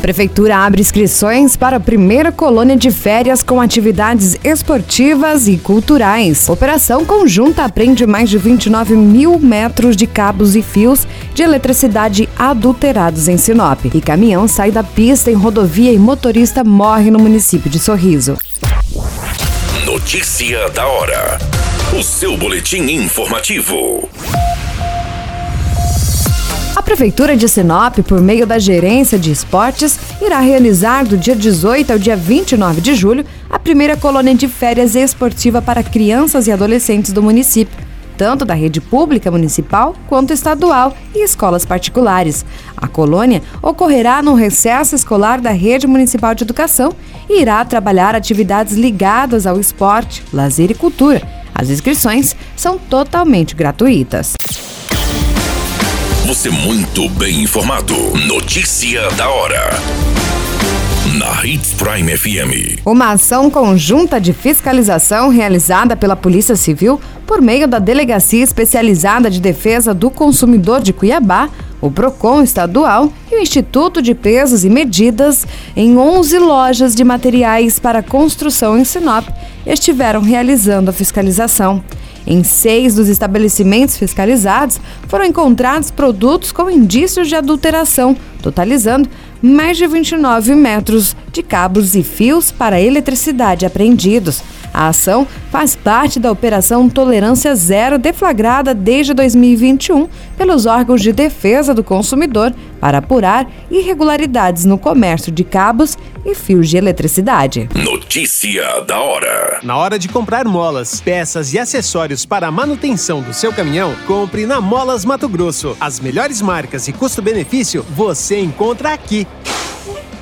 Prefeitura abre inscrições para a primeira colônia de férias com atividades esportivas e culturais. Operação conjunta apreende mais de 29 mil metros de cabos e fios de eletricidade adulterados em Sinop. E caminhão sai da pista em rodovia e motorista morre no município de Sorriso. Notícia da hora. O seu boletim informativo. A Prefeitura de Sinop, por meio da Gerência de Esportes, irá realizar do dia 18 ao dia 29 de julho a primeira colônia de férias esportiva para crianças e adolescentes do município, tanto da rede pública municipal quanto estadual e escolas particulares. A colônia ocorrerá no recesso escolar da rede municipal de educação e irá trabalhar atividades ligadas ao esporte, lazer e cultura. As inscrições são totalmente gratuitas. Você muito bem informado. Notícia da hora. Na Hits Prime FM. Uma ação conjunta de fiscalização realizada pela Polícia Civil por meio da Delegacia Especializada de Defesa do Consumidor de Cuiabá, o PROCON estadual e o Instituto de Pesos e Medidas em 11 lojas de materiais para construção em Sinop estiveram realizando a fiscalização. Em seis dos estabelecimentos fiscalizados foram encontrados produtos com indícios de adulteração, totalizando mais de 29 metros de cabos e fios para eletricidade apreendidos. A ação faz parte da Operação Tolerância Zero, deflagrada desde 2021 pelos órgãos de defesa do consumidor para apurar irregularidades no comércio de cabos e fios de eletricidade. Notícia da hora. Na hora de comprar molas, peças e acessórios para a manutenção do seu caminhão, compre na Molas Mato Grosso. As melhores marcas e custo-benefício você encontra aqui.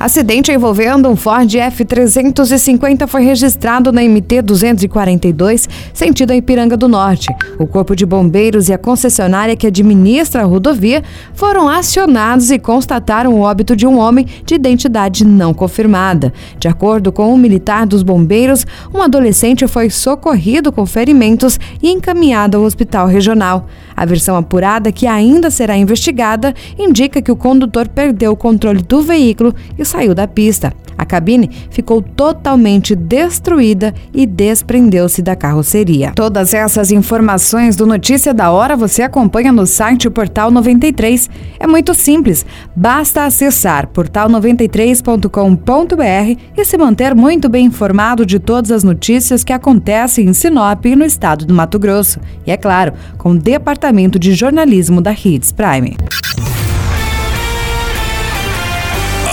Acidente envolvendo um Ford F350 foi registrado na MT 242, sentido Ipiranga do Norte. O Corpo de Bombeiros e a concessionária que administra a rodovia foram acionados e constataram o óbito de um homem de identidade não confirmada. De acordo com o um militar dos bombeiros, um adolescente foi socorrido com ferimentos e encaminhado ao hospital regional. A versão apurada, que ainda será investigada, indica que o condutor perdeu o controle do veículo e saiu da pista. A cabine ficou totalmente destruída e desprendeu-se da carroceria. Todas essas informações do Notícia da Hora você acompanha no site Portal 93. É muito simples, basta acessar portal93.com.br e se manter muito bem informado de todas as notícias que acontecem em Sinop e no estado do Mato Grosso. E é claro, com o Departamento de Jornalismo da Hits Prime.